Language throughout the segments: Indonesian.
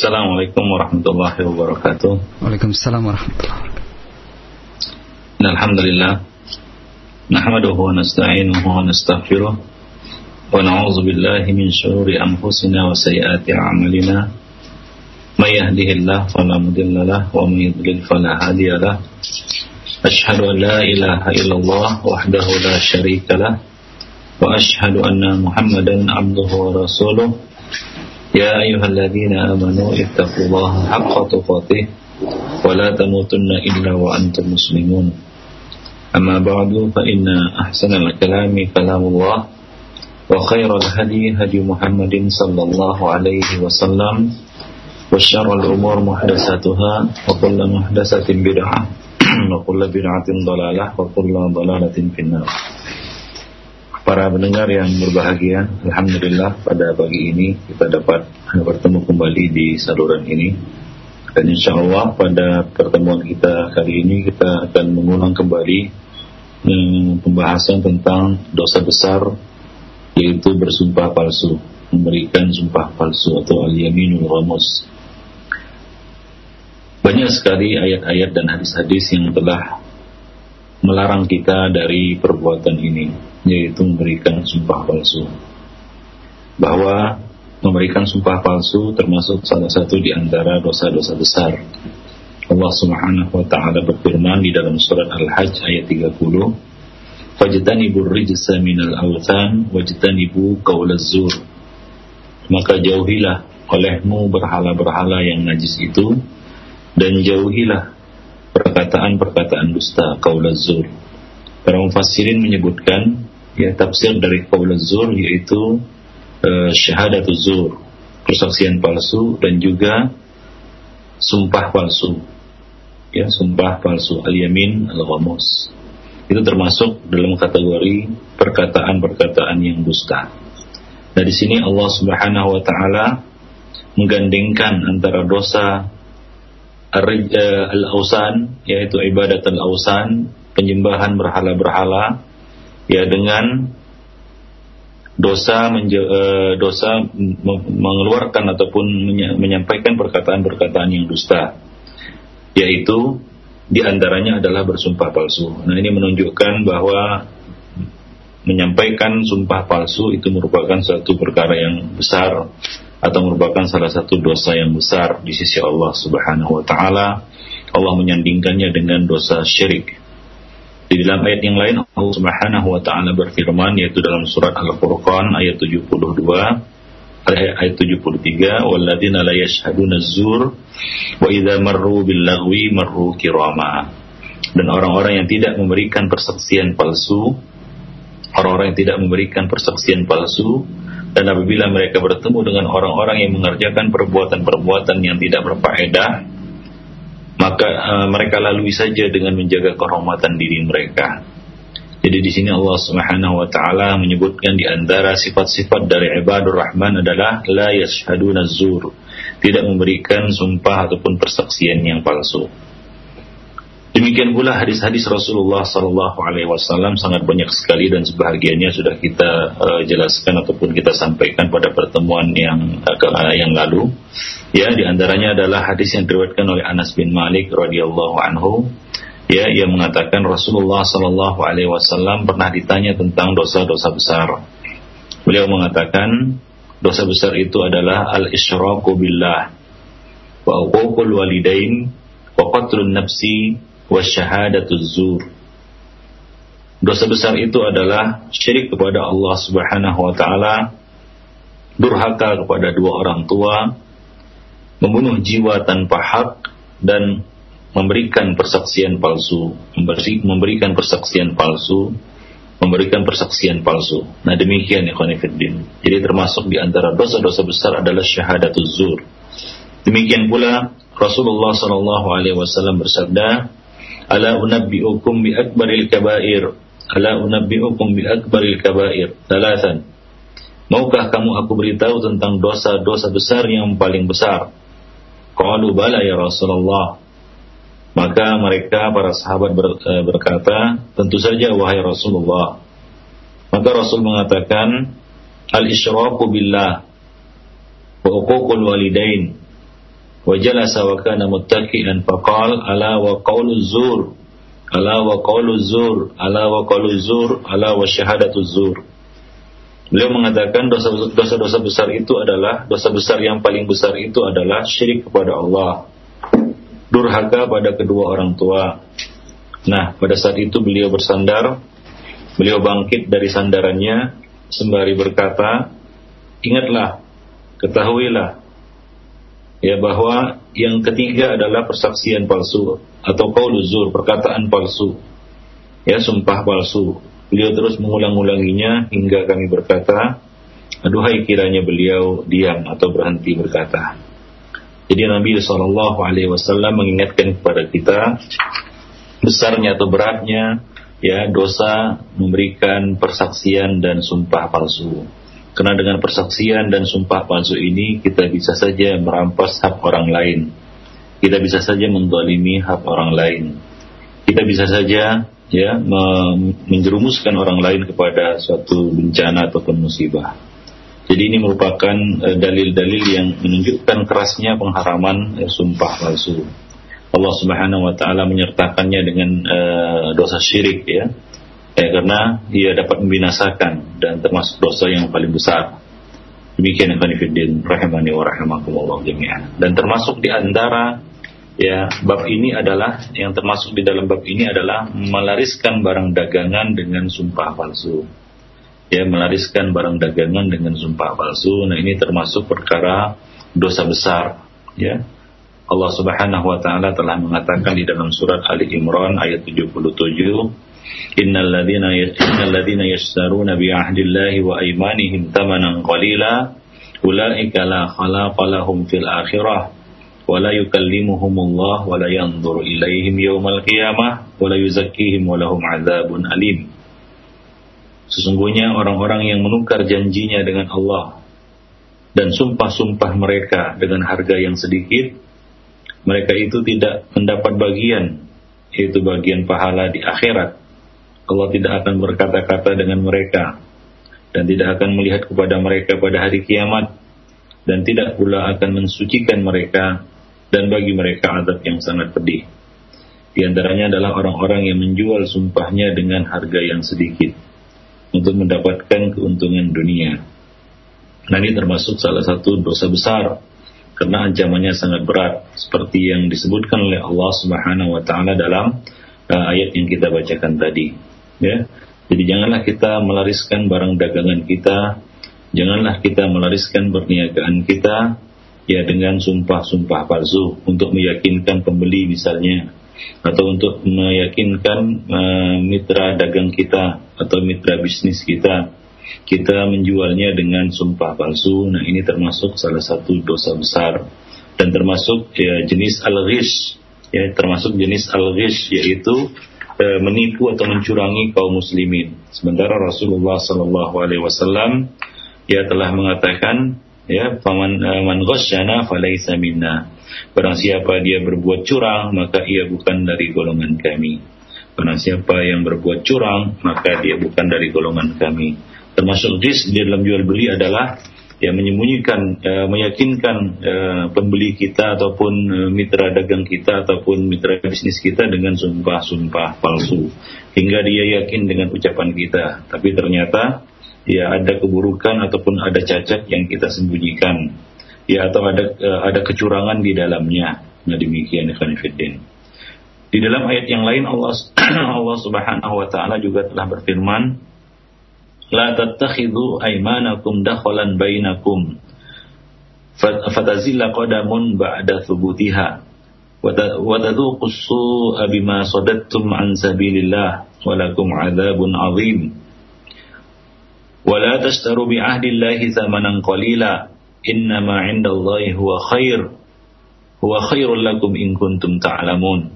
Assalamualaikum warahmatullahi wabarakatuh. Waalaikumsalam warahmatullahi wabarakatuh. Alhamdulillah. Nahmaduhu wa nasta'inuhu wa nastaghfiruh. Wa na'udzu billahi min shururi anfusina wa sayyiati a'malina. May yahdihillahu fala mudilla lahu wa may yudlil fala hadiya lahu. Ashhadu an la ilaha illallah wahdahu la syarika lahu wa ashhadu anna Muhammadan abduhu wa rasuluh. يا أيها الذين آمنوا اتقوا الله حق تقاته ولا تموتن إلا وأنتم مسلمون. أما بعد فإن أحسن الكلام كلام الله وخير الهدي هدي محمد صلى الله عليه وسلم وشر الأمور محدثاتها وكل محدثة بدعة وكل بدعة ضلالة وكل ضلالة في النار. Para pendengar yang berbahagia, Alhamdulillah pada pagi ini kita dapat bertemu kembali di saluran ini. Dan insya Allah pada pertemuan kita kali ini kita akan mengulang kembali hmm, pembahasan tentang dosa besar yaitu bersumpah palsu, memberikan sumpah palsu atau al-yaminul ghamus. Banyak sekali ayat-ayat dan hadis-hadis yang telah melarang kita dari perbuatan ini yaitu memberikan sumpah palsu. Bahwa memberikan sumpah palsu termasuk salah satu di antara dosa-dosa besar. Allah Subhanahu wa taala berfirman di dalam surat Al-Hajj ayat 30, "Fajtanibur rijsa minal awthan wajtanibu qaulaz zur." Maka jauhilah olehmu berhala-berhala yang najis itu dan jauhilah perkataan-perkataan dusta qaulaz zur. Para mufassirin menyebutkan ya tafsir dari qaul zur yaitu uh, syahadatul zur, persaksian palsu dan juga sumpah palsu. Ya, sumpah palsu al-yamin al-ghamus. Itu termasuk dalam kategori perkataan-perkataan yang dusta. Nah, di sini Allah Subhanahu wa taala menggandengkan antara dosa eh, al-ausan yaitu ibadat al-ausan, penyembahan berhala-berhala ya dengan dosa uh, dosa mengeluarkan ataupun menyampaikan perkataan-perkataan yang dusta yaitu di antaranya adalah bersumpah palsu. Nah ini menunjukkan bahwa menyampaikan sumpah palsu itu merupakan suatu perkara yang besar atau merupakan salah satu dosa yang besar di sisi Allah Subhanahu wa taala. Allah menyandingkannya dengan dosa syirik. Di dalam ayat yang lain Allah Subhanahu wa taala berfirman yaitu dalam surat Al-Furqan ayat 72 ayat 73 walladzina la yashhaduna zur wa idza marru bil lagwi marru kirama dan orang-orang yang tidak memberikan persaksian palsu orang-orang yang tidak memberikan persaksian palsu dan apabila mereka bertemu dengan orang-orang yang mengerjakan perbuatan-perbuatan yang tidak berfaedah maka uh, mereka lalui saja dengan menjaga kehormatan diri mereka. Jadi di sini Allah Subhanahu wa taala menyebutkan di antara sifat-sifat dari ibadur rahman adalah la yashhaduna zur, tidak memberikan sumpah ataupun persaksian yang palsu. Demikian pula hadis-hadis Rasulullah Sallallahu Alaihi Wasallam sangat banyak sekali dan sebahagiannya sudah kita uh, jelaskan ataupun kita sampaikan pada pertemuan yang uh, yang lalu. Ya, di antaranya adalah hadis yang diriwayatkan oleh Anas bin Malik radhiyallahu anhu. Ya, yang mengatakan Rasulullah Sallallahu Alaihi Wasallam pernah ditanya tentang dosa-dosa besar. Beliau mengatakan dosa besar itu adalah al isyraku billah wa uququl walidain wa qatlun nafsi wasyahadatuz zur. Dosa besar itu adalah syirik kepada Allah Subhanahu wa taala, durhaka kepada dua orang tua, membunuh jiwa tanpa hak dan memberikan persaksian palsu, memberikan persaksian palsu, memberikan persaksian palsu. Nah demikian ya Khonifuddin. Jadi termasuk di antara dosa-dosa besar adalah syahadatuz zur. Demikian pula Rasulullah Wasallam bersabda, Ala unabbi'ukum bi akbaril kabair. Ala unabbi'ukum bi akbaril kabair. Talatan. Maukah kamu aku beritahu tentang dosa-dosa besar yang paling besar? Qalu bala ya Rasulullah. Maka mereka para sahabat ber, e, berkata, tentu saja wahai Rasulullah. Maka Rasul mengatakan, al-isyraku billah wa uququl walidain ala wa qawlu zur ala wa qawlu zur ala wa qawlu zur ala wa syahadatu zur Beliau mengatakan dosa-dosa besar itu adalah dosa besar yang paling besar itu adalah syirik kepada Allah, durhaka pada kedua orang tua. Nah, pada saat itu beliau bersandar, beliau bangkit dari sandarannya sembari berkata, ingatlah, ketahuilah ya bahwa yang ketiga adalah persaksian palsu atau qauluzur, perkataan palsu. Ya, sumpah palsu. Beliau terus mengulang-ulanginya hingga kami berkata, aduhai kiranya beliau diam atau berhenti berkata. Jadi Nabi Shallallahu Alaihi Wasallam mengingatkan kepada kita besarnya atau beratnya ya dosa memberikan persaksian dan sumpah palsu. Karena dengan persaksian dan sumpah palsu ini kita bisa saja merampas hak orang lain. Kita bisa saja mendolimi hak orang lain. Kita bisa saja ya menjerumuskan orang lain kepada suatu bencana ataupun musibah. Jadi ini merupakan eh, dalil-dalil yang menunjukkan kerasnya pengharaman uh, sumpah palsu. Allah Subhanahu wa taala menyertakannya dengan uh, dosa syirik ya. Ya. karena ia dapat membinasakan dan termasuk dosa yang paling besar. Demikian yang rahimani wa rahimakumullah jami'an. Dan termasuk di antara ya bab ini adalah yang termasuk di dalam bab ini adalah melariskan barang dagangan dengan sumpah palsu. Ya, melariskan barang dagangan dengan sumpah palsu. Nah, ini termasuk perkara dosa besar, ya. Allah Subhanahu wa taala telah mengatakan di dalam surat Ali Imran ayat 77, "Innal ladzina innal ladzina yashtaruna bi ahdillahi wa aymanihim thamanan qalila, ulaika la khalaqa lahum fil akhirah." ولا يكلمهم الله ولا ينظر إليهم يوم القيامة ولا يزكيهم ولهم عذاب أليم Sesungguhnya orang-orang yang menukar janjinya dengan Allah dan sumpah-sumpah mereka dengan harga yang sedikit, mereka itu tidak mendapat bagian, yaitu bagian pahala di akhirat. Allah tidak akan berkata-kata dengan mereka dan tidak akan melihat kepada mereka pada hari kiamat dan tidak pula akan mensucikan mereka dan bagi mereka adab yang sangat pedih. Di antaranya adalah orang-orang yang menjual sumpahnya dengan harga yang sedikit untuk mendapatkan keuntungan dunia. Nah ini termasuk salah satu dosa besar karena ancamannya sangat berat seperti yang disebutkan oleh Allah Subhanahu wa taala dalam uh, ayat yang kita bacakan tadi ya. Jadi janganlah kita melariskan barang dagangan kita, janganlah kita melariskan perniagaan kita ya dengan sumpah-sumpah palsu untuk meyakinkan pembeli misalnya atau untuk meyakinkan uh, mitra dagang kita atau mitra bisnis kita. Kita menjualnya dengan sumpah palsu. Nah ini termasuk salah satu dosa besar. Dan termasuk ya jenis al-ghish. Ya termasuk jenis al-ghish yaitu uh, menipu atau mencurangi kaum muslimin. Sementara Rasulullah sallallahu alaihi wasallam ya telah mengatakan ya faman uh, man ghasyana falaysa minna. Barang siapa dia berbuat curang maka ia bukan dari golongan kami. Barang siapa yang berbuat curang maka dia bukan dari golongan kami. Termasuk dis di dalam jual beli adalah ya menyembunyikan uh, meyakinkan uh, pembeli kita ataupun uh, mitra dagang kita ataupun mitra bisnis kita dengan sumpah-sumpah palsu. Hingga dia yakin dengan ucapan kita. Tapi ternyata ya ada keburukan ataupun ada cacat yang kita sembunyikan. Ya atau ada uh, ada kecurangan di dalamnya. Nah demikian ikhwan di dalam ayat yang lain Allah Allah Subhanahu wa taala juga telah berfirman la tattakhidhu aymanakum dakhalan bainakum. Fatazilla qadamun ba'da thubutiha. Wa tadhuqu as-su'a bima sadattum an sabilillah wa lakum 'adzabun 'adzim wa la tashtaru bi 'ahdillahi thamanan qalila. Innama 'indallahi huwa khair. Huwa khairul lakum in kuntum ta'lamun.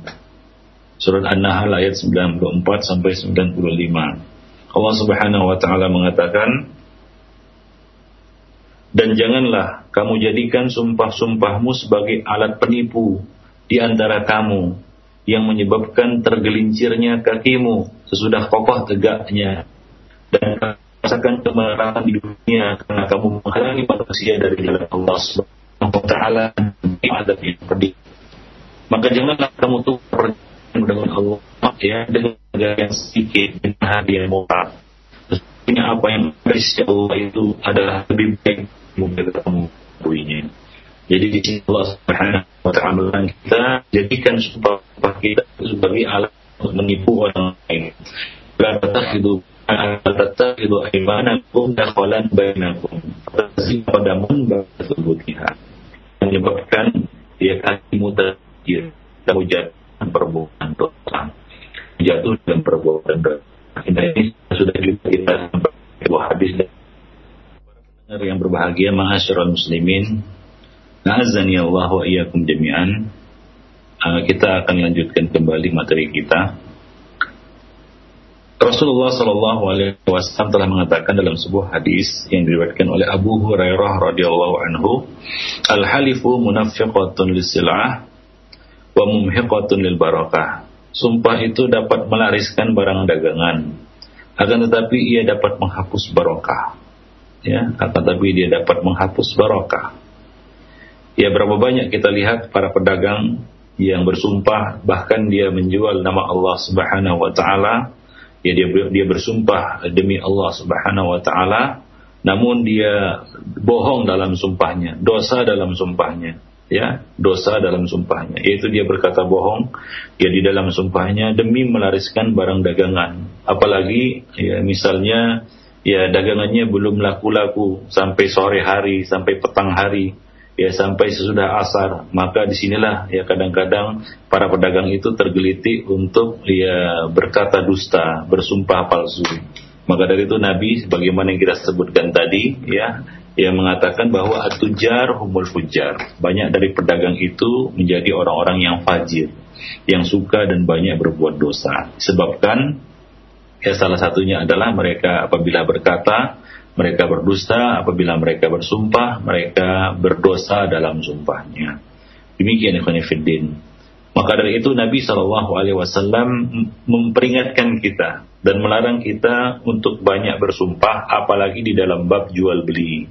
Surat An-Nahl ayat 94 sampai 95 Allah Subhanahu wa taala mengatakan dan janganlah kamu jadikan sumpah-sumpahmu sebagai alat penipu di antara kamu yang menyebabkan tergelincirnya kakimu sesudah kokoh tegaknya dan merasakan kemarahan di dunia karena kamu menghalangi manusia dari jalan Allah Subhanahu wa taala adab yang pedih. Maka janganlah kamu tukar dengan Allah ya dengan yang sedikit dengan yang murah. Sesungguhnya apa yang dari Allah itu adalah lebih baik mungkin kamu puinya. Jadi di sini Allah Subhanahu wa taala kita jadikan sumpah kita sebagai alat untuk menipu orang lain. La tattakhidu tattakhidhu aymanakum dakhalan bainakum. Fasiqadamun ba'da thubutiha. Menyebabkan dia kakimu terjir dan dan perbuatan dosa. Jatuh dan perbuatan dosa. Ini sudah juga kita sebuah hadis yang berbahagia ma'asyiral muslimin Na'azani Allah wa iyyakum jami'an uh, kita akan lanjutkan kembali materi kita Rasulullah Shallallahu Alaihi Wasallam telah mengatakan dalam sebuah hadis yang diriwayatkan oleh Abu Hurairah radhiyallahu anhu, al halifu munafiqatun lisil'ah wa mumhiqatun lil barakah. Sumpah itu dapat melariskan barang dagangan, akan tetapi ia dapat menghapus barokah. Ya, akan tetapi dia dapat menghapus barokah. Ya, berapa banyak kita lihat para pedagang yang bersumpah bahkan dia menjual nama Allah Subhanahu wa taala ya dia dia bersumpah demi Allah Subhanahu wa taala namun dia bohong dalam sumpahnya, dosa dalam sumpahnya, ya, dosa dalam sumpahnya. Yaitu dia berkata bohong ya di dalam sumpahnya demi melariskan barang dagangan. Apalagi ya misalnya ya dagangannya belum laku-laku sampai sore hari, sampai petang hari ya sampai sesudah asar maka di sinilah ya kadang-kadang para pedagang itu tergelitik untuk ya berkata dusta bersumpah palsu maka dari itu Nabi sebagaimana yang kita sebutkan tadi ya yang mengatakan bahwa atujar humul fujar banyak dari pedagang itu menjadi orang-orang yang fajir yang suka dan banyak berbuat dosa sebabkan ya salah satunya adalah mereka apabila berkata mereka berdusta apabila mereka bersumpah, mereka berdosa dalam sumpahnya. Demikian ikhwan fiddin. Maka dari itu Nabi Shallallahu Alaihi Wasallam memperingatkan kita dan melarang kita untuk banyak bersumpah, apalagi di dalam bab jual beli,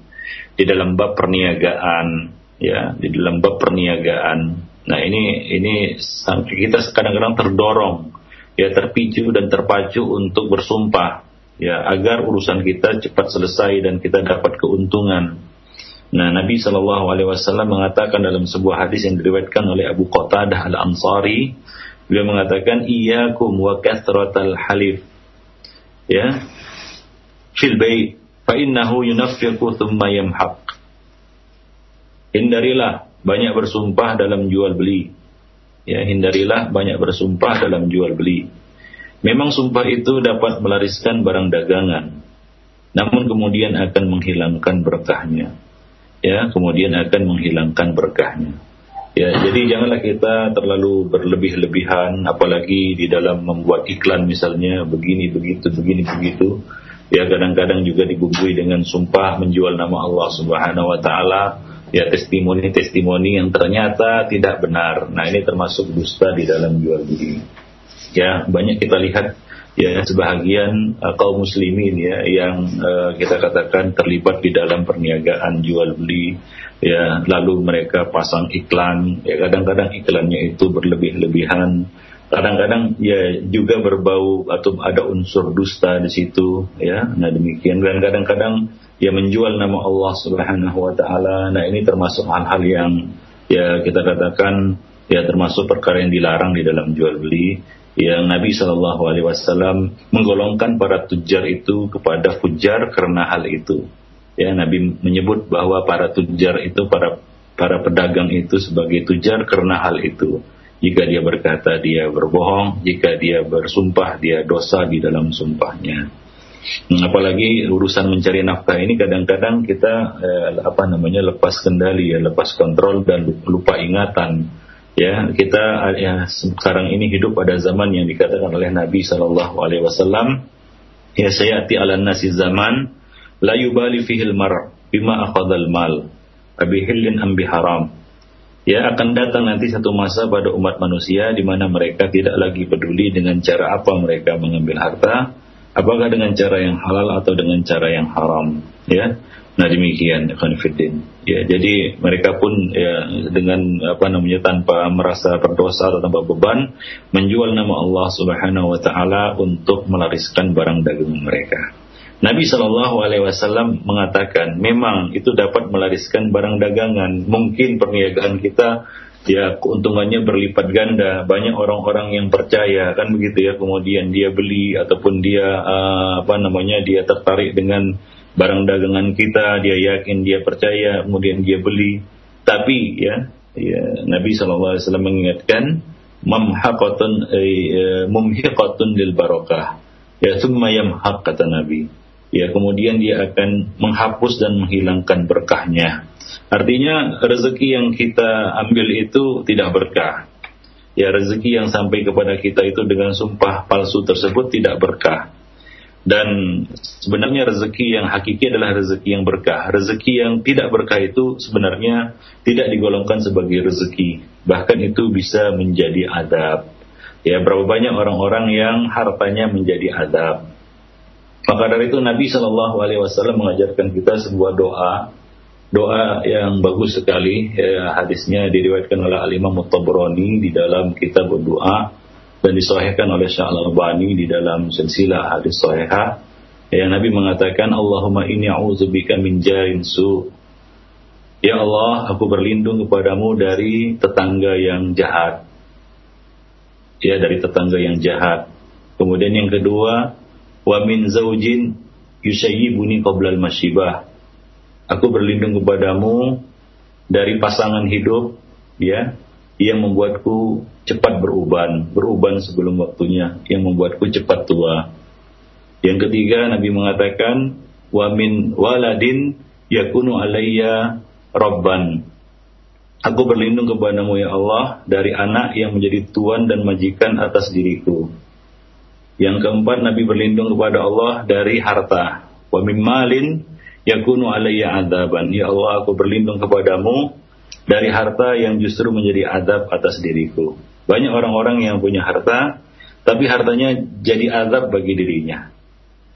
di dalam bab perniagaan, ya, di dalam bab perniagaan. Nah ini ini kita kadang-kadang terdorong, ya terpicu dan terpacu untuk bersumpah ya agar urusan kita cepat selesai dan kita dapat keuntungan. Nah, Nabi Shallallahu Alaihi Wasallam mengatakan dalam sebuah hadis yang diriwayatkan oleh Abu Qatadah al Ansari, beliau mengatakan, "Iyakum wa kathratal halif." Ya, fil bait, fa innahu yunaffiqu thumma yamhaq. Hindarilah banyak bersumpah dalam jual beli. Ya, hindarilah banyak bersumpah dalam jual beli Memang sumpah itu dapat melariskan barang dagangan, namun kemudian akan menghilangkan berkahnya. Ya, kemudian akan menghilangkan berkahnya. Ya, jadi janganlah kita terlalu berlebih-lebihan, apalagi di dalam membuat iklan misalnya begini begitu begini begitu. Ya, kadang-kadang juga dibumbui dengan sumpah menjual nama Allah Subhanahu Wa Taala. Ya, testimoni-testimoni yang ternyata tidak benar. Nah, ini termasuk dusta di dalam jual beli ya banyak kita lihat ya sebahagian uh, kaum muslimin ya yang uh, kita katakan terlibat di dalam perniagaan jual beli ya lalu mereka pasang iklan ya kadang-kadang iklannya itu berlebih-lebihan. Kadang-kadang ya juga berbau atau ada unsur dusta di situ ya nah demikian. Dan kadang-kadang ya menjual nama Allah Subhanahu wa taala nah ini termasuk hal-hal yang ya kita katakan ya termasuk perkara yang dilarang di dalam jual beli yang Nabi Shallallahu Alaihi Wasallam menggolongkan para tujar itu kepada fujar karena hal itu. Ya Nabi menyebut bahwa para tujar itu para para pedagang itu sebagai tujar karena hal itu. Jika dia berkata dia berbohong, jika dia bersumpah dia dosa di dalam sumpahnya. Apalagi urusan mencari nafkah ini kadang-kadang kita eh, apa namanya lepas kendali ya, lepas kontrol dan lupa ingatan ya kita ya sekarang ini hidup pada zaman yang dikatakan oleh Nabi Shallallahu Alaihi Wasallam ya sayati ala nasi zaman la yubali fihil mar bima akhadal mal abihilin ambi haram. Ya akan datang nanti satu masa pada umat manusia di mana mereka tidak lagi peduli dengan cara apa mereka mengambil harta apakah dengan cara yang halal atau dengan cara yang haram. Ya Nah demikian Khonifuddin. Ya, jadi mereka pun ya dengan apa namanya tanpa merasa berdosa atau tanpa beban menjual nama Allah Subhanahu wa taala untuk melariskan barang dagangan mereka. Nabi Shallallahu Alaihi Wasallam mengatakan, memang itu dapat melariskan barang dagangan. Mungkin perniagaan kita ya keuntungannya berlipat ganda. Banyak orang-orang yang percaya kan begitu ya. Kemudian dia beli ataupun dia uh, apa namanya dia tertarik dengan barang dagangan kita. Dia yakin, dia percaya, kemudian dia beli. Tapi ya, ya Nabi Wasallam mengingatkan, mamhaqatun eh, mumhiqatun lil barakah. Ya, summa yamhaq kata Nabi ya kemudian dia akan menghapus dan menghilangkan berkahnya. Artinya rezeki yang kita ambil itu tidak berkah. Ya rezeki yang sampai kepada kita itu dengan sumpah palsu tersebut tidak berkah. Dan sebenarnya rezeki yang hakiki adalah rezeki yang berkah. Rezeki yang tidak berkah itu sebenarnya tidak digolongkan sebagai rezeki. Bahkan itu bisa menjadi adab. Ya, berapa banyak orang-orang yang hartanya menjadi adab. Maka dari itu Nabi Shallallahu Alaihi Wasallam mengajarkan kita sebuah doa, doa yang bagus sekali. Ya, hadisnya diriwayatkan oleh Al Imam di dalam kitab doa dan disahihkan oleh Syekh Al Albani di dalam silsilah hadis sahihah. Ya, Nabi mengatakan Allahumma inni a'udzubika min jarin su. Ya Allah, aku berlindung kepadamu dari tetangga yang jahat. Ya, dari tetangga yang jahat. Kemudian yang kedua, wa min zaujin yusayyibuni qabla al-masyibah. Aku berlindung kepadamu dari pasangan hidup ya yang membuatku cepat beruban, beruban sebelum waktunya, yang membuatku cepat tua. Yang ketiga Nabi mengatakan wa min waladin yakunu alayya rabban. Aku berlindung kepadamu ya Allah dari anak yang menjadi tuan dan majikan atas diriku. Yang keempat Nabi berlindung kepada Allah dari harta. Wa mimmalin yakunu alayya adaban. Ya Allah aku berlindung kepadamu dari harta yang justru menjadi adab atas diriku. Banyak orang-orang yang punya harta, tapi hartanya jadi adab bagi dirinya.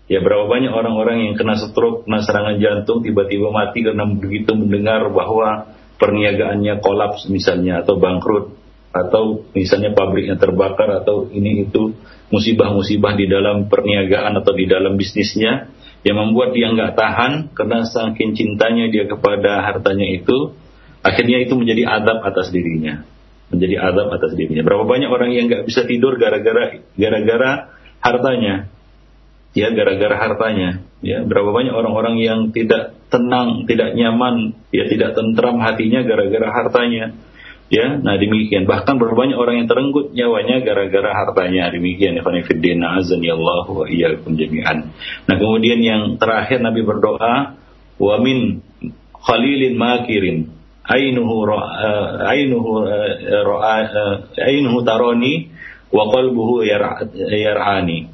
Ya berapa banyak orang-orang yang kena stroke, kena serangan jantung, tiba-tiba mati karena begitu mendengar bahwa perniagaannya kolaps misalnya atau bangkrut atau misalnya pabriknya terbakar atau ini itu musibah-musibah di dalam perniagaan atau di dalam bisnisnya yang membuat dia nggak tahan karena saking cintanya dia kepada hartanya itu akhirnya itu menjadi adab atas dirinya menjadi adab atas dirinya berapa banyak orang yang nggak bisa tidur gara-gara gara-gara hartanya ya gara-gara hartanya ya berapa banyak orang-orang yang tidak tenang tidak nyaman ya tidak tentram hatinya gara-gara hartanya Ya, nah demikian. Bahkan berbanyak orang yang terenggut nyawanya gara-gara hartanya. Demikian. Azani Allah wa iyyakum jami'an. Nah kemudian yang terakhir Nabi berdoa, wa min khalilin makirin uh, uh, ainuhu taroni wa qalbuhu yar'ani.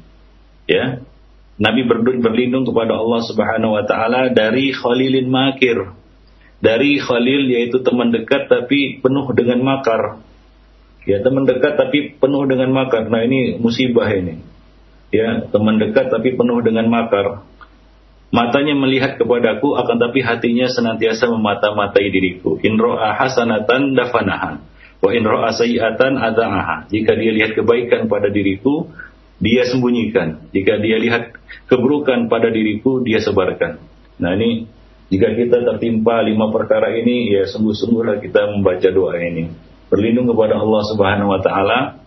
Ya. Nabi berlindung kepada Allah Subhanahu wa taala dari khalilin makir, dari Khalil yaitu teman dekat tapi penuh dengan makar. Ya, teman dekat tapi penuh dengan makar. Nah, ini musibah ini. Ya, teman dekat tapi penuh dengan makar. Matanya melihat kepadaku akan tapi hatinya senantiasa memata-matai diriku. In ro'a hasanatan dafanaha. Wa in ro'a sayi'atan ada'aha. Jika dia lihat kebaikan pada diriku, dia sembunyikan. Jika dia lihat keburukan pada diriku, dia sebarkan. Nah ini jika kita tertimpa lima perkara ini, ya sungguh-sungguhlah kita membaca doa ini. Berlindung kepada Allah Subhanahu wa taala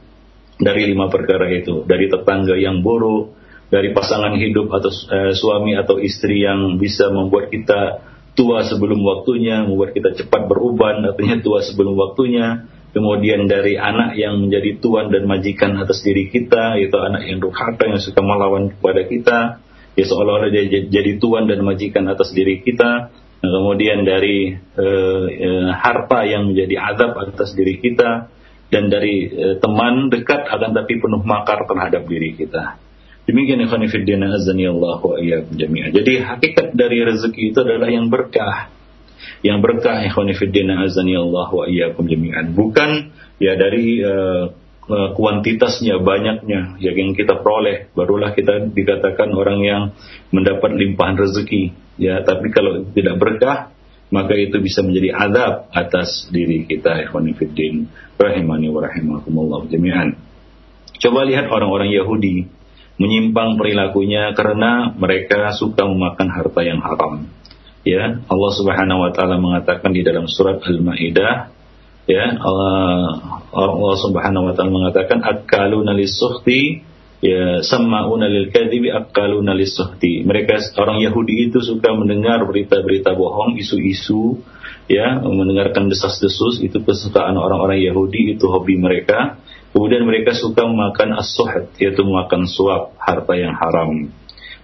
dari lima perkara itu, dari tetangga yang buruk, dari pasangan hidup atau eh, suami atau istri yang bisa membuat kita tua sebelum waktunya, membuat kita cepat beruban, artinya tua sebelum waktunya. Kemudian dari anak yang menjadi tuan dan majikan atas diri kita, yaitu anak yang durhaka yang suka melawan kepada kita ya seolah-olah dia jadi tuan dan majikan atas diri kita nah, kemudian dari uh, uh, harta yang menjadi azab atas diri kita dan dari uh, teman dekat akan tapi penuh makar terhadap diri kita demikian ikhwan fillah azani Allah wa jami'an. Jadi hakikat dari rezeki itu adalah yang berkah. Yang berkah ikhwan fillah azani Allah wa iyyakum jami'an. Bukan ya dari uh, kuantitasnya, banyaknya. Yang kita peroleh, barulah kita dikatakan orang yang mendapat limpahan rezeki. Ya, tapi kalau tidak berkah, maka itu bisa menjadi azab atas diri kita ikhwanifiddin rahimani wa rahimakumullah jami'an. Coba lihat orang-orang Yahudi menyimpang perilakunya karena mereka suka memakan harta yang haram. Ya, Allah Subhanahu wa taala mengatakan di dalam surat Al-Maidah ya Allah, Allah Subhanahu wa taala mengatakan akaluna lisuhti ya sama'una lil kadhibi akaluna lisuhti. Mereka orang Yahudi itu suka mendengar berita-berita bohong, isu-isu ya, mendengarkan desas-desus itu kesukaan orang-orang Yahudi itu hobi mereka Kemudian mereka suka memakan as-suhd, yaitu memakan suap harta yang haram.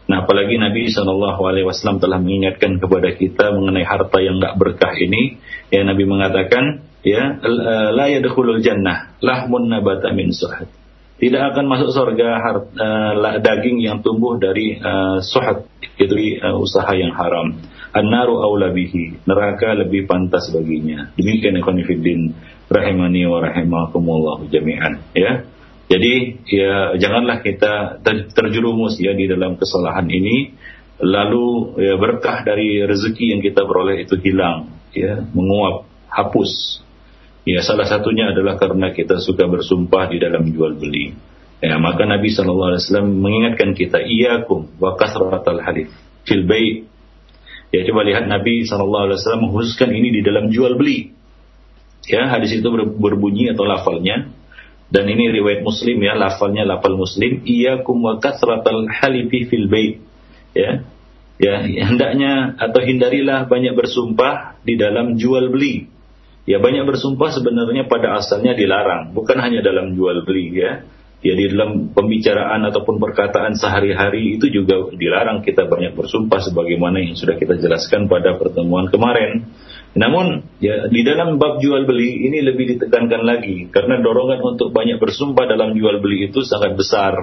Nah, apalagi Nabi Alaihi Wasallam telah mengingatkan kepada kita mengenai harta yang nggak berkah ini. Ya, Nabi mengatakan, ya, la yadkhulul jannah lahmun nabata min suhd. Tidak akan masuk surga harta, uh, daging yang tumbuh dari uh, suhd, itu uh, usaha yang haram. An-naru aula bihi. Neraka lebih pantas baginya. Demikian ikhwan fillah rahimani wa rahimakumullah jami'an ya. Jadi ya janganlah kita terjerumus ya di dalam kesalahan ini. Lalu ya berkah dari rezeki yang kita peroleh itu hilang ya menguap hapus. Ya salah satunya adalah karena kita suka bersumpah di dalam jual beli. Ya maka Nabi Shallallahu Alaihi Wasallam mengingatkan kita iyakum wa kasratal halif fil bay. Ya coba lihat Nabi Shallallahu Alaihi Wasallam mengkhususkan ini di dalam jual beli Ya, hadis itu berbunyi atau lafalnya dan ini riwayat Muslim ya, lafalnya lafal Muslim, iyyakum wa kasratal halifi fil bait. Ya. Ya, hendaknya atau hindarilah banyak bersumpah di dalam jual beli. Ya, banyak bersumpah sebenarnya pada asalnya dilarang, bukan hanya dalam jual beli ya. Ya di dalam pembicaraan ataupun perkataan sehari-hari itu juga dilarang kita banyak bersumpah sebagaimana yang sudah kita jelaskan pada pertemuan kemarin. Namun ya di dalam bab jual beli ini lebih ditekankan lagi karena dorongan untuk banyak bersumpah dalam jual beli itu sangat besar.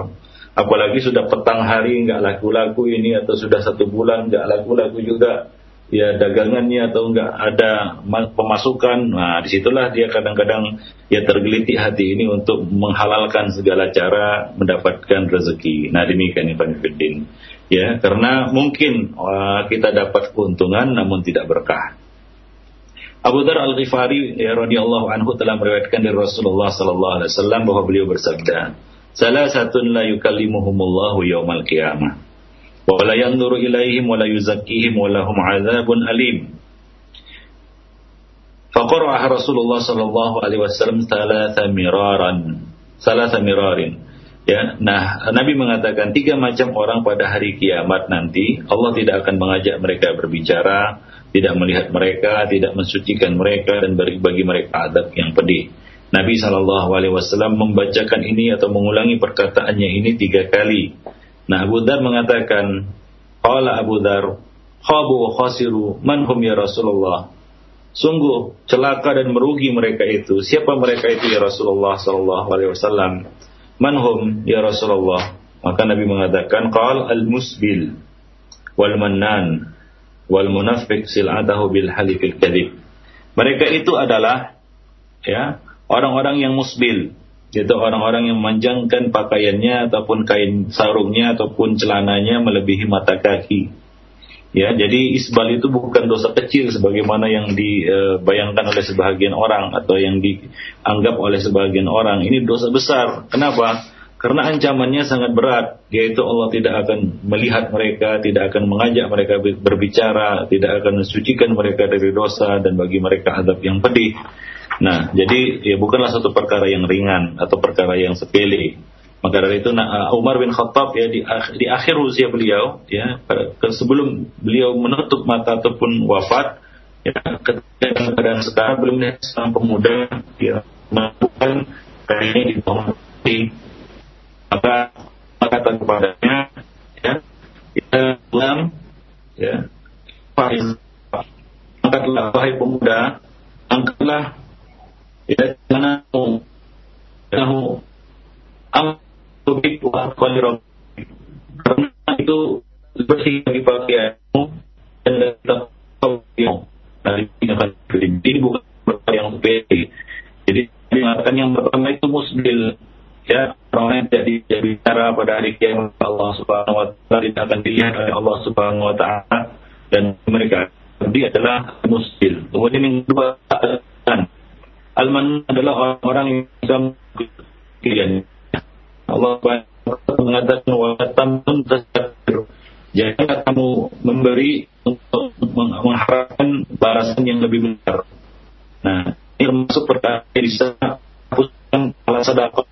Apalagi sudah petang hari nggak laku-laku ini atau sudah satu bulan nggak laku-laku juga ya dagangannya atau nggak ada pemasukan. Nah di situlah dia kadang-kadang ya tergelitik hati ini untuk menghalalkan segala cara mendapatkan rezeki. Nah demikian Ibn Fiddin. Ya karena mungkin uh, kita dapat keuntungan namun tidak berkah. Abu Dar Al Ghifari ya, radhiyallahu anhu telah meriwayatkan dari Rasulullah sallallahu alaihi wasallam bahwa beliau bersabda, "Salah satun la yukallimuhumullahu yaumal qiyamah. Wa la yanzuru ilaihim wa la yuzakkihim wa lahum 'adzabun alim." Faqara'a Rasulullah sallallahu alaihi wasallam thalatha miraran. Thalatha mirarin. Ya, nah Nabi mengatakan tiga macam orang pada hari kiamat nanti Allah tidak akan mengajak mereka berbicara, tidak melihat mereka, tidak mensucikan mereka dan bagi, bagi mereka adab yang pedih. Nabi Shallallahu Alaihi Wasallam membacakan ini atau mengulangi perkataannya ini tiga kali. Nah Abu Dar mengatakan, Allah Abu Dar, khabu khasiru manhum ya Rasulullah. Sungguh celaka dan merugi mereka itu. Siapa mereka itu ya Rasulullah Shallallahu Alaihi Wasallam? Manhum ya Rasulullah. Maka Nabi mengatakan, Qal al-musbil wal mannan wal munafiq sil'atahu bil halifil kadhib. Mereka itu adalah ya orang-orang yang musbil, yaitu orang-orang yang memanjangkan pakaiannya ataupun kain sarungnya ataupun celananya melebihi mata kaki. Ya, jadi isbal itu bukan dosa kecil sebagaimana yang dibayangkan oleh sebagian orang atau yang dianggap oleh sebagian orang. Ini dosa besar. Kenapa? Karena ancamannya sangat berat, yaitu Allah tidak akan melihat mereka, tidak akan mengajak mereka berbicara, tidak akan mensucikan mereka dari dosa dan bagi mereka adab yang pedih. Nah, jadi ya bukanlah satu perkara yang ringan atau perkara yang sepele. Maka dari itu nah, Umar bin Khattab ya di, di akhir usia beliau ya sebelum beliau menutup mata ataupun wafat ya ketika keadaan sekarang belum seorang pemuda ya melakukan kayaknya di bawah maka kata kepadanya ya kita pulang ya Faiz angkatlah wahai pemuda angkatlah ya jangan tahu am tubik wa karena itu bersih bagi pakaianmu dan tetap kau nah ini bukan perkara yang sepele jadi mengatakan yang pertama itu musbil ya orang yang tidak bicara pada hari kiamat Allah Subhanahu wa taala tidak akan dilihat oleh Allah Subhanahu wa taala dan mereka dia adalah muslim. Kemudian yang kedua Alman adalah orang-orang yang bisa kalian. Allah mengatakan wa tamun Jangan kamu memberi untuk mengharapkan balasan yang lebih besar. Nah, ini termasuk perkara yang bisa hapuskan alat sedekah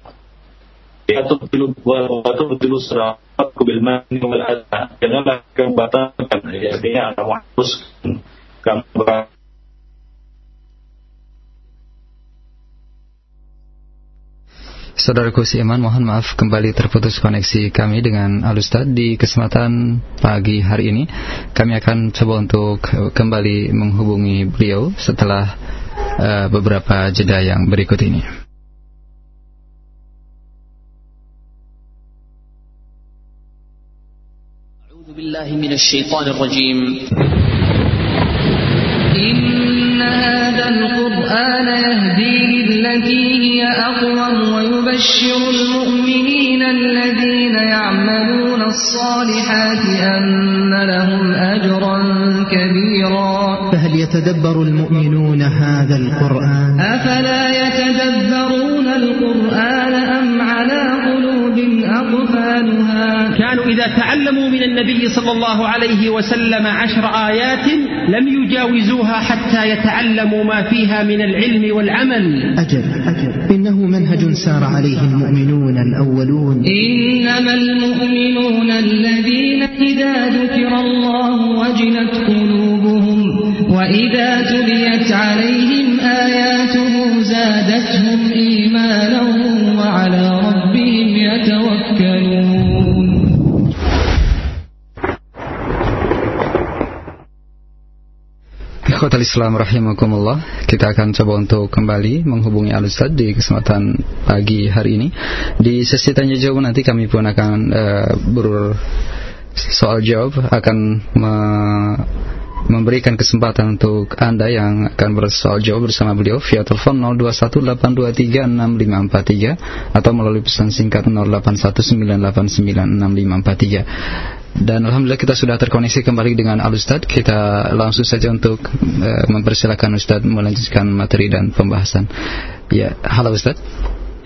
Ya tubtilu wa tubtilu sadaqaku bil mani wal adha. Janganlah kamu batalkan, ya, artinya kamu hapuskan kamu Saudaraku Iman, mohon maaf kembali terputus koneksi kami dengan Alustad di kesempatan pagi hari ini. Kami akan coba untuk kembali menghubungi beliau setelah uh, beberapa jeda yang berikut ini. بالله من الشيطان الرجيم إن هذا القرآن يهدي للتي هي أقوم ويبشر المؤمنين الذين يعملون الصالحات أن لهم أجرا كبيرا. فهل يتدبر المؤمنون هذا القرآن؟ أفلا يتدبرون القرآن أم على قلوب أقفالها؟ كانوا إذا تعلموا من النبي صلى الله عليه وسلم عشر آيات لم يجاوزوها حتى يتعلموا ما فيها من العلم والعمل. أجل إنه منهج سار عليه المؤمنون الأولون. إنما المؤمنون الذين إذا ذكر الله وجلت قلوبهم وإذا تليت عليهم آياته زادتهم إيمانا وعلى ربهم Ikhwatal Islam rahimakumullah Kita akan coba untuk kembali menghubungi Al-Ustaz di kesempatan pagi hari ini. Di sesi tanya jawab nanti kami pun akan uh, ber soal jawab akan me memberikan kesempatan untuk Anda yang akan bersoal jawab bersama beliau via telepon 0218236543 atau melalui pesan singkat 0819896543. Dan Alhamdulillah kita sudah terkoneksi kembali dengan Al Ustadz Kita langsung saja untuk uh, mempersilahkan Ustadz melanjutkan materi dan pembahasan Ya, halo Ustadz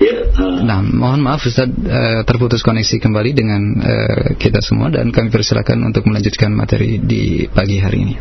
Ya, uh, nah, mohon maaf Ustaz uh, terputus koneksi kembali dengan uh, kita semua dan kami persilakan untuk melanjutkan materi di pagi hari ini.